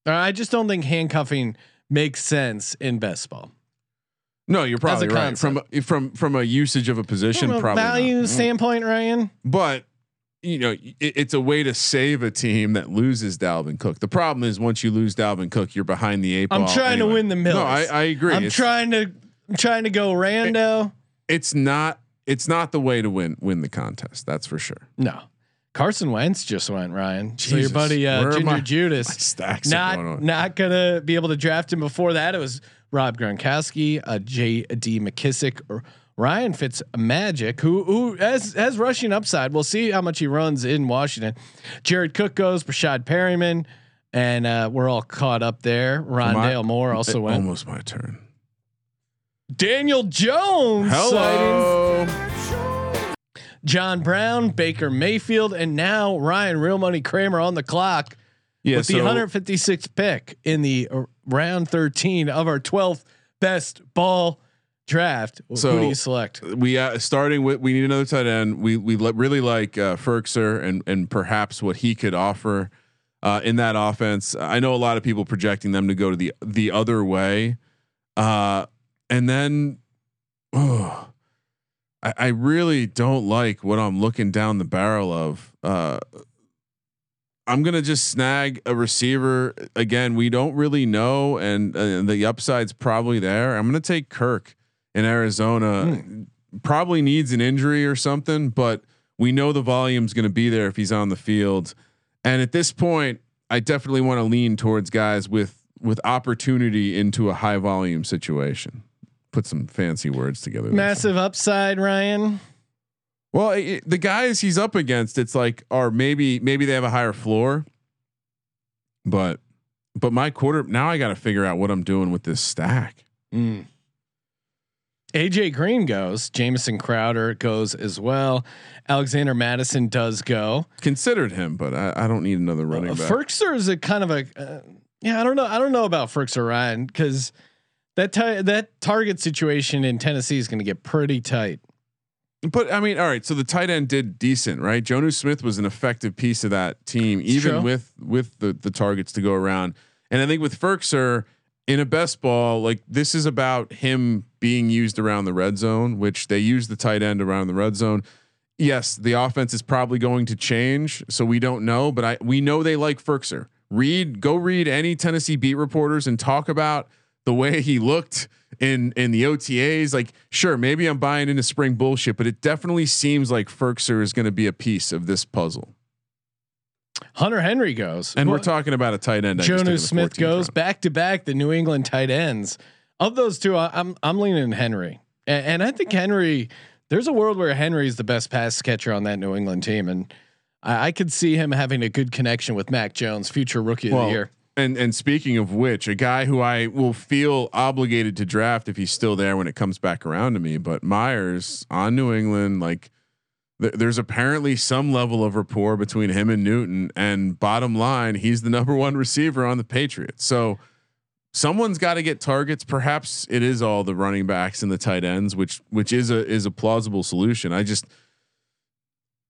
I just don't think handcuffing makes sense in best ball. No, you're probably right. From from from a usage of a position, From a probably value not. Mm. standpoint, Ryan. But you know, it, it's a way to save a team that loses Dalvin Cook. The problem is once you lose Dalvin Cook, you're behind the eight ball. I'm trying to win the Mills. No, I, I agree. I'm it's, trying to. I'm trying to go rando. it's not. It's not the way to win win the contest. That's for sure. No, Carson Wentz just went Ryan. so your buddy uh, Ginger my- Judas. My stacks are going not not gonna be able to draft him before that. It was Rob Gronkowski, uh, J.D. McKissic, or Ryan Fitz Magic, who who has has rushing upside. We'll see how much he runs in Washington. Jared Cook goes, Breshad Perriman, and uh, we're all caught up there. Rondale Moore also went. Almost my turn. Daniel Jones, Hello. John Brown, Baker Mayfield, and now Ryan Real Money Kramer on the clock. Yeah. with the 156th pick in the uh, round 13 of our 12th best ball draft. So Who do you select? we uh, starting with we need another tight end. We we li- really like uh, Firkser and and perhaps what he could offer uh, in that offense. I know a lot of people projecting them to go to the the other way, uh, and then oh, I, I really don't like what I'm looking down the barrel of. Uh, I'm gonna just snag a receiver again. We don't really know, and uh, the upside's probably there. I'm gonna take Kirk in Arizona. Probably needs an injury or something, but We know the volume's going to be there if he's on the field. And at this point, I definitely want to lean towards guys with with opportunity into a high volume situation. Put some fancy words together. there. Massive upside, Ryan. Well, it, the guys he's up against, it's like, are maybe maybe they have a higher floor, but but my quarter now I got to figure out what I'm doing with this stack. Mm. AJ Green goes. Jamison Crowder goes as well. Alexander Mattison does go. Considered him, but I, I don't need another running Uh, back. Firkser is a kind of a uh, yeah. I don't know. I don't know about Firkser Ryan because that that target situation in Tennessee is going to get pretty tight. But I mean, all right. So the tight end did decent, right? Jonnu Smith was an effective piece of that team, even true. with with the the targets to go around. And I think with Firkser in a best ball, like this is about him being used around the red zone, which they use the tight end around the red zone. Yes, the offense is probably going to change, so we don't know, but I we know they like Firkser. Read, go read any Tennessee beat reporters and talk about the way he looked in in the OTAs. Like, sure, maybe I'm buying into spring bullshit, but it definitely seems like Firkser is going to be a piece of this puzzle. Hunter Henry goes, And Well, we're talking about a tight end. I just took in Jonnu Smith goes round. back to back. The New England tight ends of those two, I, I'm I'm leaning Henry, and, and I think Henry. There's a world where Henry is the best pass catcher on that New England team, and I, I could see him having a good connection with Mac Jones, future rookie of the year. And and speaking of which, a guy who I will feel obligated to draft if he's still there when it comes back around to me. But Meyers on New England, like th- there's apparently some level of rapport between him and Newton. And bottom line, he's the number one receiver on the Patriots. So someone's got to get targets. Perhaps it is all the running backs and the tight ends, which which is a is a plausible solution. I just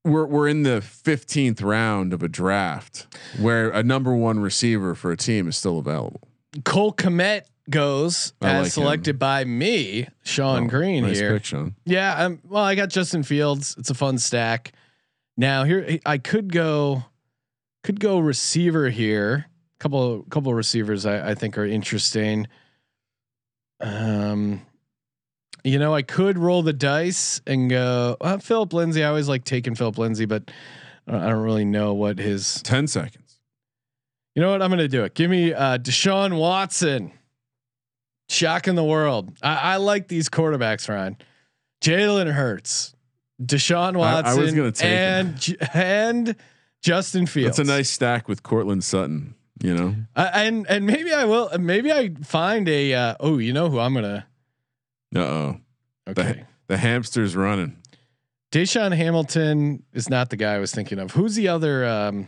we're we're in the 15th round of a draft where a number one receiver for a team is still available. Cole Kmet goes I as like him. selected by me, Sean Oh, Green nice here. pick, Sean. Yeah, um, well, I got Justin Fields. It's a fun stack. Now here, I could go, could go receiver here. Couple, couple of receivers I, I think are interesting. Um, you know, I could roll the dice and go uh, Philip Lindsay. I always like taking Philip Lindsay, but I don't really know what his. 10 seconds. You know what? I'm going to do it. Give me uh, Deshaun Watson. Shocking the world. I, I like these quarterbacks, Ryan. Jalen Hurts, Deshaun I- I Watson, was gonna take and J- and Justin Fields. That's a nice stack with Courtland Sutton, you know? Uh, and and maybe I will. Maybe I find a. Uh, oh, you know who I'm gonna. Uh oh. Okay, The hamster's running. Deshaun Hamilton is not the guy I was thinking of. Who's the other? Um,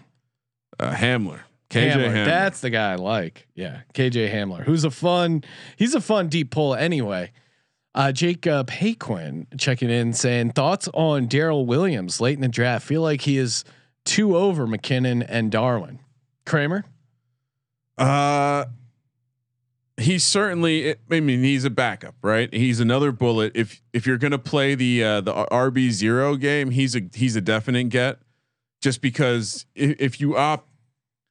Uh, Hamler. KJ Hamler. Hamler. That's the guy I like. Yeah, KJ Hamler, who's a fun. He's a fun deep pull anyway. Uh, Jacob Hayquin checking in saying thoughts on Darrel Williams late in the draft. Feel like he is two over McKinnon and Darwin. Kramer. Uh, he's certainly. I mean, he's a backup, right? He's another bullet. If if you're gonna play the uh, the RB zero game, he's a he's a definite get. Just because if, if you opt,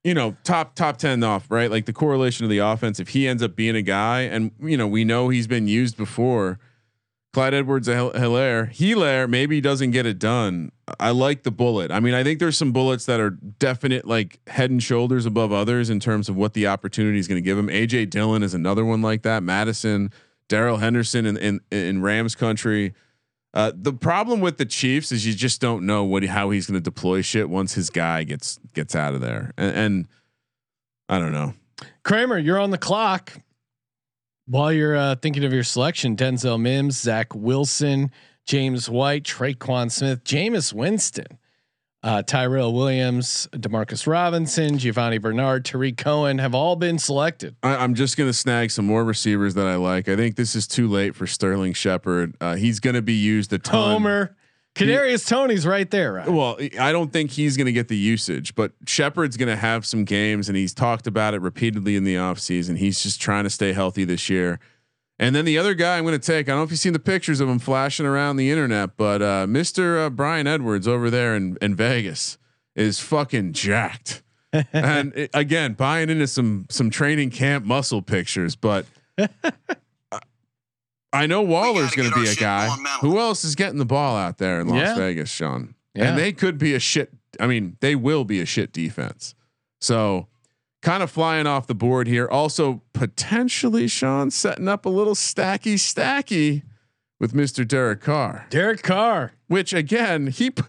you know, top top ten off, right? Like the correlation of the offense. If he ends up being a guy, and you know, we know he's been used before. Clyde Edwards Hilaire, Helaire maybe doesn't get it done. I like the bullet. I mean, I think there's some bullets that are definite, like head and shoulders above others in terms of what the opportunity is going to give him. AJ Dillon is another one like that. Mattison, Darrell Henderson in, in in Rams country. Uh, the problem with the Chiefs is you just don't know what how he's going to deploy shit once his guy gets gets out of there, and, and I don't know. Kramer, you're on the clock. While you're uh, thinking of your selection, Denzel Mims, Zach Wilson, James White, Tre'Quan Smith, Jameis Winston, uh, Tyrell Williams, Demarcus Robinson, Giovani Bernard, Tarik Cohen have all been selected. I, I'm just going to snag some more receivers that I like. I think this is too late for Sterling Shepard. Uh, he's going to be used a ton. Homer, Kadarius Toney's right there, right? Well, I don't think he's going to get the usage, but Shepard's going to have some games, and he's talked about it repeatedly in the offseason. He's just trying to stay healthy this year. And then the other guy I'm going to take, I don't know if you've seen the pictures of him flashing around the internet, but uh, Mr. Uh, Bryan Edwards over there in, in Vegas is fucking jacked. and it, again, buying into some some training camp muscle pictures, but I know Waller's going to be a guy. Who else is getting the ball out there in Las Yeah. Vegas, Sean? Yeah. and they could be a shit. I mean, they will be a shit defense. So, kind of flying off the board here. Also, potentially Sean setting up a little stacky stacky with Mr. Derek Carr, Derek Carr. which again he. p-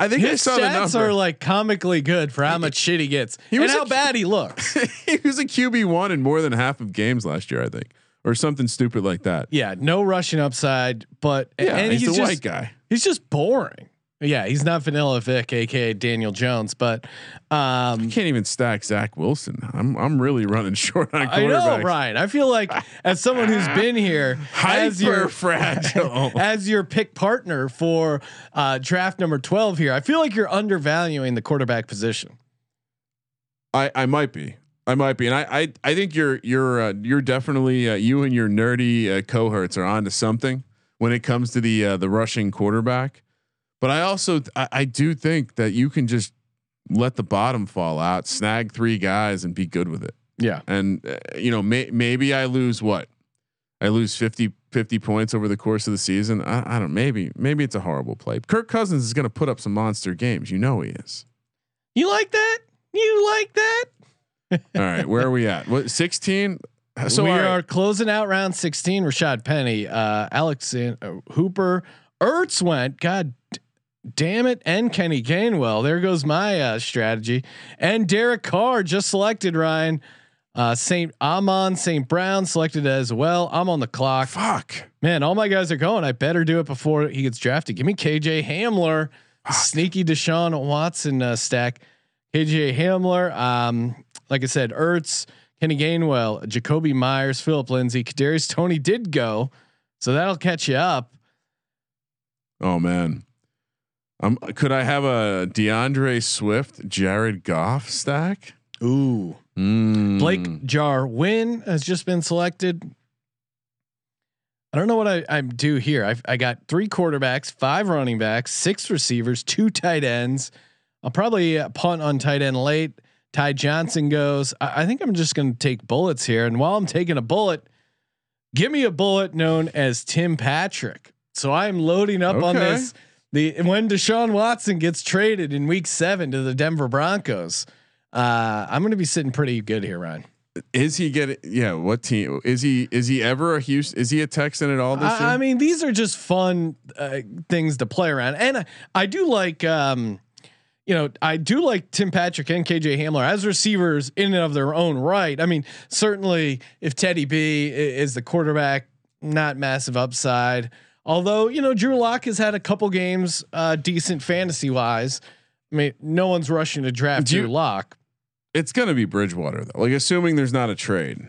I think His saw stats are like comically good for how much shit he gets he and was a how Q- bad he looks. he was a QB one in more than half of games last year, I think, or something stupid like that. yeah, no rushing upside, but Yeah, and he's, he's, a just, white guy. He's just boring. Yeah, he's not Vanilla Vic, aka Daniel Jones, but um, Can't even stack Zach Wilson. I'm I'm really running short on I know. Ryan. I feel like as someone who's been here as Hyper your fragile. as your pick partner for uh, draft number twelve here, I feel like you're undervaluing the quarterback position. I I might be. I might be, and I I, I think you're you're uh, you're definitely uh, you and your nerdy uh, cohorts are onto something when it comes to the uh, the rushing quarterback. But I also I, I do think that you can just let the bottom fall out, snag three guys, and be good with it. Yeah, And uh, you know, may, maybe I lose what? I lose 50, 50 points over the course of the season. I, I don't. Maybe maybe it's a horrible play. Kirk Cousins is going to put up some monster games. You know he is. you like that? You like that? All right, where are we at? What sixteen? So we right. are closing out round 16. Rashad Penny, uh, Alex uh, Hooper, Ertz went. God damn it. And Kenny Gainwell. There goes my uh, strategy. And Derek Carr just selected Ryan. Uh, Saint Amon Saint Brown selected as well. I'm on the clock. Fuck. Man, all my guys are going. I better do it before he gets drafted. Give me KJ Hamler, sneaky Deshaun Watson uh, stack. KJ Hamler, um, like I said, Ertz, Kenny Gainwell, Jakobi Meyers, Philip Lindsay, Kadarius Toney did go, so that'll catch you up. Oh man. Um, could I have a D'Andre Swift, Jared Goff stack? Ooh, Mm. Blake Jarwin has just been selected. I don't know what I, I do here. I've, I got three quarterbacks, five running backs, six receivers, two tight ends. I'll probably punt on tight end late. Ty Johnson goes. I, I think I'm just going to take bullets here. And while I'm taking a bullet, give me a bullet known as Tim Patrick. So I'm loading up on this. The when Deshaun Watson gets traded in Week Seven to the Denver Broncos, uh, I'm going to be sitting pretty good here, Ryan. Is he getting? Yeah. What team is he? Is he ever a Houston? Is he a Texan at all this year? I, I mean, these are just fun uh, things to play around, and I, I do like, um, you know, I do like Tim Patrick and KJ Hamler as receivers in and of their own right. I mean, certainly if Teddy B is the quarterback, not massive upside. Although you know, Drew Lock has had a couple games uh, decent fantasy wise. I mean, no one's rushing to draft Do Drew Lock. it's gonna be Bridgewater though. Like assuming there's not a trade.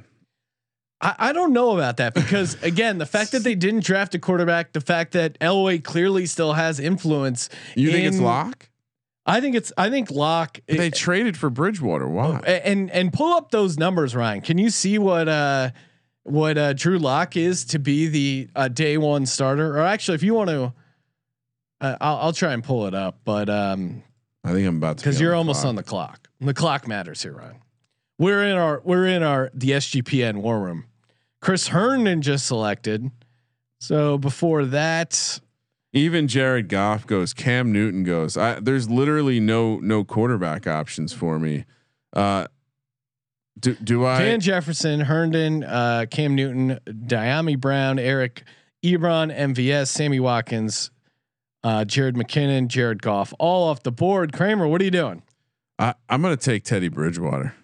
I, I don't know about that because again, the fact that they didn't draft a quarterback, the fact that Elway clearly still has influence. You think it's in- Lock? I think it's. I think Lock. They it- traded for Bridgewater. Why? and and pull up those numbers, Ryan. Can you see what uh what uh Drew Lock is to be the uh, day one starter? Or actually, if you want to, uh, I'll, I'll try and pull it up. But um, I think I'm about to. because be you're almost clock. on the clock. The clock matters here, Ryan. We're in our we're in our the SGPN war room. Chris Herndon just selected. So before that, Even Jared Goff goes. Cam Newton goes. I, there's literally no no quarterback options for me. Uh, do do I? Van Jefferson, Herndon, uh, Cam Newton, Dyami Brown, Eric Ebron, MVS, Sammy Watkins, uh, Jared McKinnon, Jared Goff, all off the board. Kramer, what are you doing? I, I'm gonna take Teddy Bridgewater.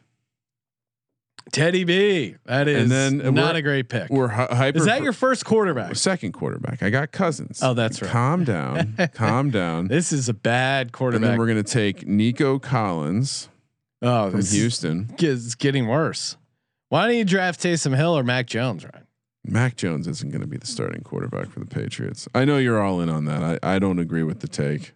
Teddy B. That is And then not a great pick. We're hyper. Is that your first quarterback? second quarterback? I got Cousins. Oh, that's right. Calm down. calm down. This is a bad quarterback. And then we're gonna take Nico Collins oh, from Houston. It's getting worse. Why don't you draft Taysom Hill or Mac Jones, Ryan? Mac Jones isn't going to be the starting quarterback for the Patriots. I know you're all in on that. I, I don't agree with the take.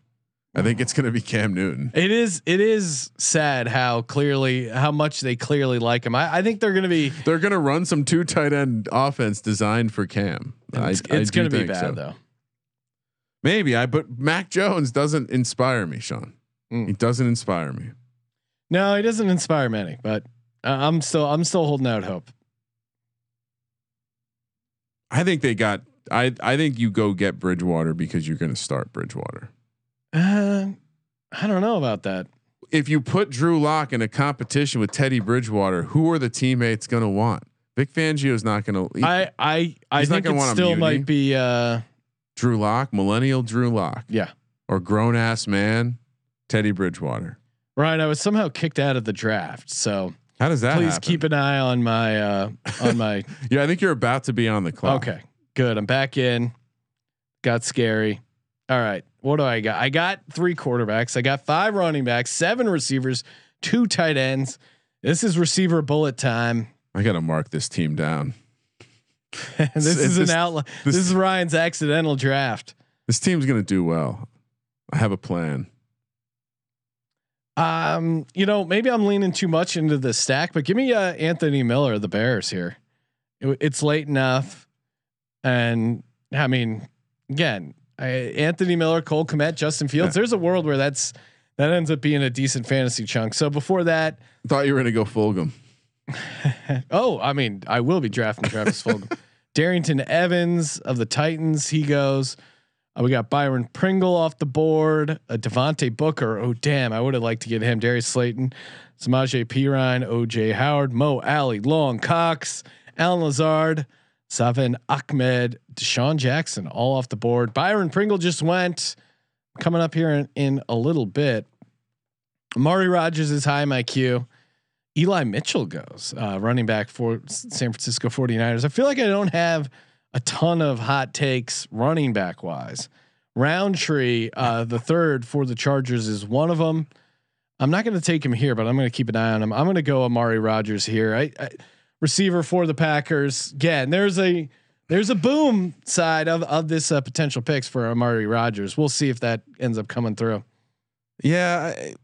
I think it's going to be Cam Newton. It is. It is sad how clearly how much they clearly like him. I, I think they're going to be. They're going to run some two tight end offense designed for Cam. I- It's, it's going to be bad so. though. Maybe I, but Mac Jones doesn't inspire me, Sean. Mm. He doesn't inspire me. No, he doesn't inspire many, but uh, I'm still I'm still holding out hope. I think they got. I I think you go get Bridgewater because you're going to start Bridgewater. Uh, I don't know about that. If you put Drew Lock in a competition with Teddy Bridgewater, who are the teammates going to want? Vic Fangio is not going to. I I I He's not think gonna it want still might be. uh Drew Lock, millennial Drew Lock, Yeah, or grown ass man Teddy Bridgewater. Ryan. I was somehow kicked out of the draft, so How does that? please happen? keep an eye on my uh on my. Yeah, I think you're about to be on the clock. okay, good. I'm back in. Got scary. All right, what do I got? I got three quarterbacks. I got five running backs, seven receivers, two tight ends. This is receiver bullet time. I got to mark this team down. this It's- is an outline. This, this- is Ryan's accidental draft. This team's going to do well. I have a plan. Um, you know, maybe I'm leaning too much into the stack, but give me uh, Anthony Miller, of the Bears here. It- it's late enough, and I mean, again, I, Anthony Miller, Cole Kmet, Justin Fields. There's a world where that's that ends up being a decent fantasy chunk. So before that, Thought you were going to go Fulgham. oh, I mean, I will be drafting Travis Fulgham. Darrynton Evans of the Titans, he goes. Uh, we got Byron Pringle off the board. Uh, Devontae Booker. Oh damn, I would have liked to get him. Darius Slayton, Samaje Perine, OJ Howard, Mo Alley, Long Cox, Allen Lazard, Savin Ahmed, DeSean Jackson, all off the board. Byron Pringle just went. Coming up here in, in a little bit. Amari Rogers is high in my queue. Eli Mitchell goes, uh, running back for San Francisco 49ers. I feel like I don't have a ton of hot takes running back wise. Rountree, uh, the third for the Chargers, is one of them. I'm not going to take him here, but I'm going to keep an eye on him. I'm going to go Amari Rogers here. I, I receiver for the Packers. Again, there's a there's a boom side of of this uh, potential picks for Amari Rogers. We'll see if that ends up coming through. Yeah, I,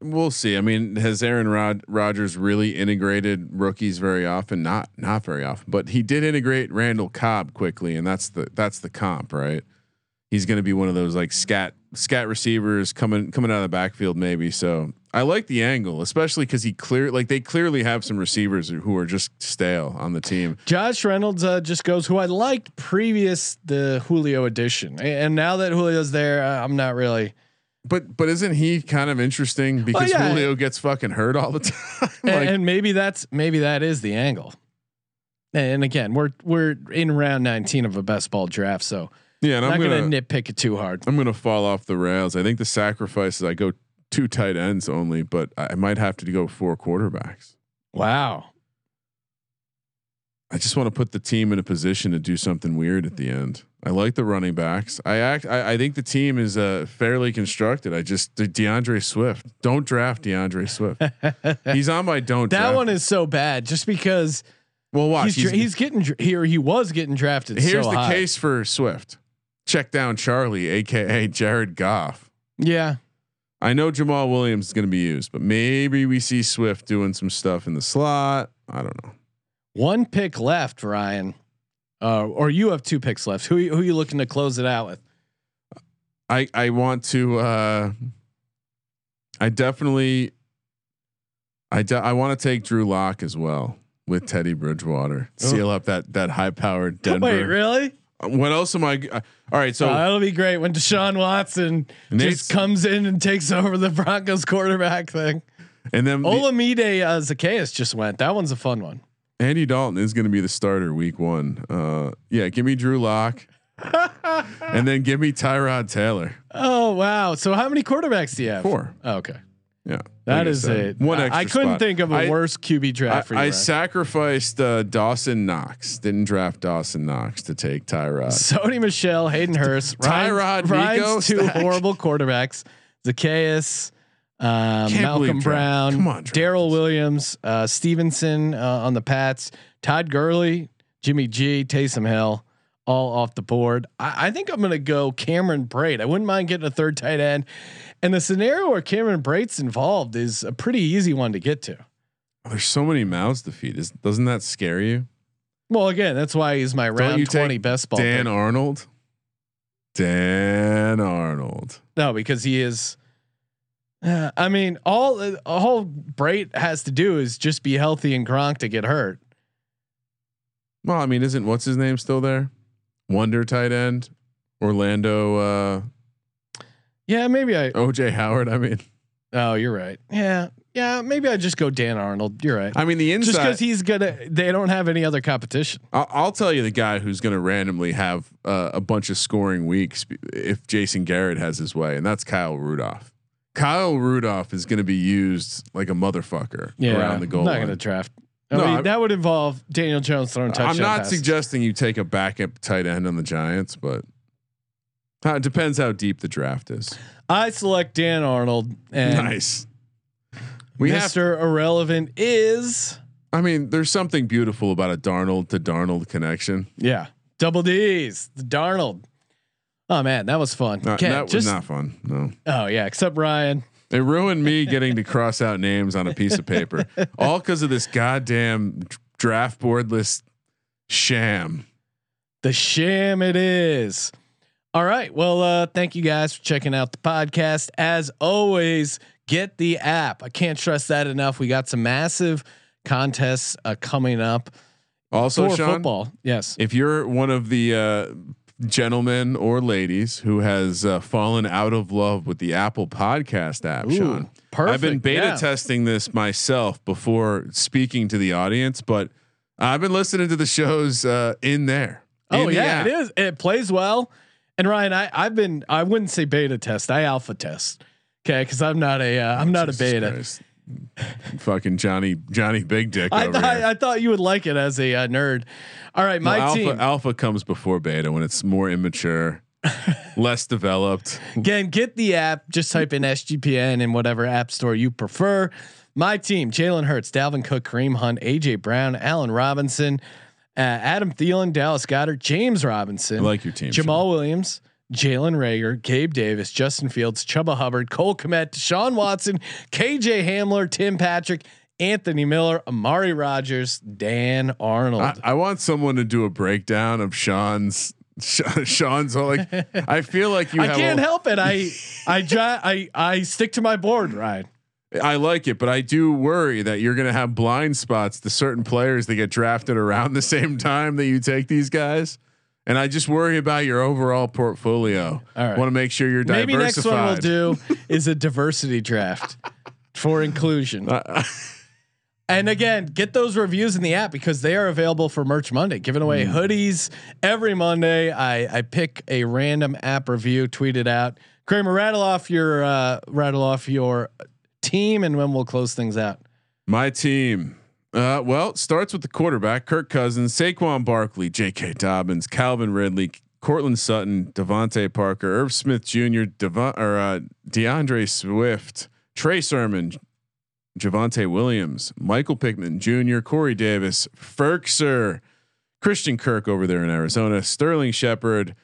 we'll see. I mean, has Aaron Rod- Rodgers really integrated rookies very often? Not not very often, but he did integrate Randall Cobb quickly, and that's the that's the comp, right? He's going to be one of those like scat scat receivers coming coming out of the backfield, maybe. So I like the angle, especially because he clear like they clearly have some receivers who are just stale on the team. Josh Reynolds uh, just goes who I liked previous the Julio edition, and now that Julio's there, uh, I'm not really. But but isn't he kind of interesting because yeah. Julio gets fucking hurt all the time? and, and maybe that's maybe that is the angle. And again, we're we're in round 19 of a best ball draft, so yeah, and I'm I'm not gonna, gonna nitpick it too hard. I'm gonna fall off the rails. I think the sacrifice is I go two tight ends only, but I might have to go four quarterbacks. Wow. I just want to put the team in a position to do something weird at the end. I like the running backs. I act. I, I think the team is uh, fairly constructed. I just De- D'Andre Swift. Don't draft D'Andre Swift. He's on my don't. That one is so bad just because well. Watch. he's, dra- he's getting here. He was getting drafted. here's so the high. case for Swift. Check down Charlie, aka Jared Goff. Yeah. I know Jamaal Williams is going to be used, but maybe we see Swift doing some stuff in the slot. I don't know. One pick left, Ryan. Uh, or you have two picks left. Who who are you looking to close it out with? I I want to. uh I definitely. I de- I want to take Drew Lock as well with Teddy Bridgewater. Seal up that that high powered Denver. Wait, really? What else am I? uh, all right, so that'll be great when Deshaun Watson just comes in and takes over the Broncos quarterback thing. and then Olamide uh, Zaccheaus just went. That one's a fun one. Andy Dalton is going to be the starter week one. Uh, yeah, give me Drew Lock, and then give me Tyrod Taylor. Oh wow! So how many quarterbacks do you have? Four. Oh, okay, Yeah, that like I is said, a one I- extra. I couldn't spot. think of a I- worse QB draft for you. I, I Ryan. sacrificed uh, Dawson Knox. Didn't draft Dawson Knox to take Tyrod. Sony Michel, Hayden Hurst, Tyrod, Ryan's Nico, two stack. horrible quarterbacks, Zaccheaus, um, Malcolm Brown, Come on, Darrel Williams, uh, Stevenson uh, on the Pats, Todd Gurley, Jimmy G, Taysom Hill, all off the board. I, I think I'm going to go Cameron Brate. I wouldn't mind getting a third tight end. And the scenario where Cameron Brate's involved is a pretty easy one to get to. There's so many mouths to feed. Is, doesn't that scare you? Well, again, that's why he's my round 20 best ball. Dan. Arnold. Dan Arnold. No, because he is. Uh, I mean, all uh, all Brate has to do is just be healthy and Gronk to get hurt. Well, I mean, isn't what's his name still there? Wonder tight end, Orlando. Uh, Yeah, maybe I. OJ Howard. I mean, Oh, you're right. Yeah, yeah. Maybe I just go Dan Arnold. You're right. I mean the inside just because he's gonna, they don't have any other competition. I'll, I'll tell you the guy who's going to randomly have uh, a bunch of scoring weeks if Jason Garrett has his way, and that's Kyle Rudolph. Kyle Rudolph is going to be used like a motherfucker Yeah, around the goal I'm not line. gonna draft. I No, mean, I- that would involve Daniel Jones throwing touchdown. I'm not passes. suggesting you take a backup tight end on the Giants, but uh, it depends how deep the draft is. I select Dan Arnold and nice. We have. Mr. Irrelevant is I mean, there's something beautiful about a Darnold to Darnold connection. yeah double D's the Darnold. Oh man, that was fun. Not, that was not fun. No. oh yeah, except Ryan. It ruined me getting to cross out names on a piece of paper, all because of this goddamn draft board list sham. The sham it is. All right. Well, uh, thank you guys for checking out the podcast. As always, get the app. I can't stress that enough. We got some massive contests uh, coming up Also, for Sean, football. Yes. if you're one of the uh, gentlemen or ladies who has uh, fallen out of love with the Apple Podcast app, Ooh, Sean, perfect. I've been beta yeah. testing this myself before speaking to the audience, but I've been listening to the shows uh, in there. Oh in yeah, it is. It plays well. And Ryan, I I've been I wouldn't say beta test. I alpha test. Okay, because I'm not a uh, I'm not Jesus a beta. Christ. Fucking Johnny Johnny Big Dick. I, over thought. I thought you would like it as a uh, nerd. All right, No, my alpha team. alpha comes before beta when it's more immature, less developed. Again, get the app. Just type in SGPN in whatever app store you prefer. My team: Jalen Hurts, Dalvin Cook, Kareem Hunt, AJ Brown, Allen Robinson, uh, Uh, Adam Thielen, Dallas Goedert, James Robinson, I like your team. Jamaal Williams, Jalen Reagor, Gabe Davis, Justin Fields, Chuba Hubbard, Cole Kmet, Sean Watson, KJ Hamler, Tim Patrick, Anthony Miller, Amari Rogers, Dan Arnold. I, I want someone to do a breakdown of Sean's. Sean's like, I feel like you. I can't help it. I I I I stick to my board, Ryan. I like it, but I do worry that you're going to have blind spots to certain players that get drafted around the same time that you take these guys. And I just worry about your overall portfolio. All right. Want to make sure you're diversified. Maybe next one we'll do is a diversity draft for inclusion. Uh, And again, get those reviews in the app because they are available for Merch Monday, giving away Hmm. hoodies every Monday. I I pick a random app review, tweet it out. Kramer, rattle off your uh, rattle off your team, and when we'll close things out. My team. Uh, well, starts with the quarterback, Kirk Cousins, Saquon Barkley, J.K. Dobbins, Calvin Ridley, Courtland Sutton, DeVante Parker, Irv Smith Jr., Devon, or uh, D'Andre Swift, Trey Sermon, Javonte Williams, Michael Pittman Jr., Corey Davis, Firkser, Christian Kirk over there in Arizona, Sterling Shepard,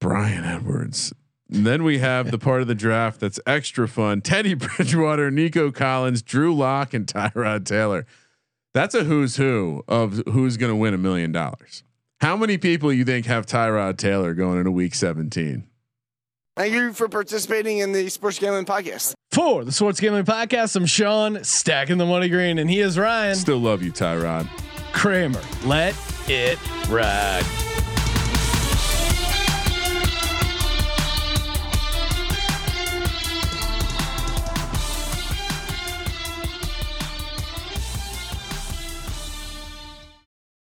Bryan Edwards. And then we have the part of the draft that's extra fun: Teddy Bridgewater, Nico Collins, Drew Lock, and Tyrod Taylor. That's a who's who of who's going to win a million dollars. How many people you think have Tyrod Taylor going into Week 17? Thank you for participating in the Sports Gambling Podcast. For the Sports Gambling Podcast, I'm Sean, stacking the money green, and he is Ryan Still love you, Tyrod. Kramer. Let it ride.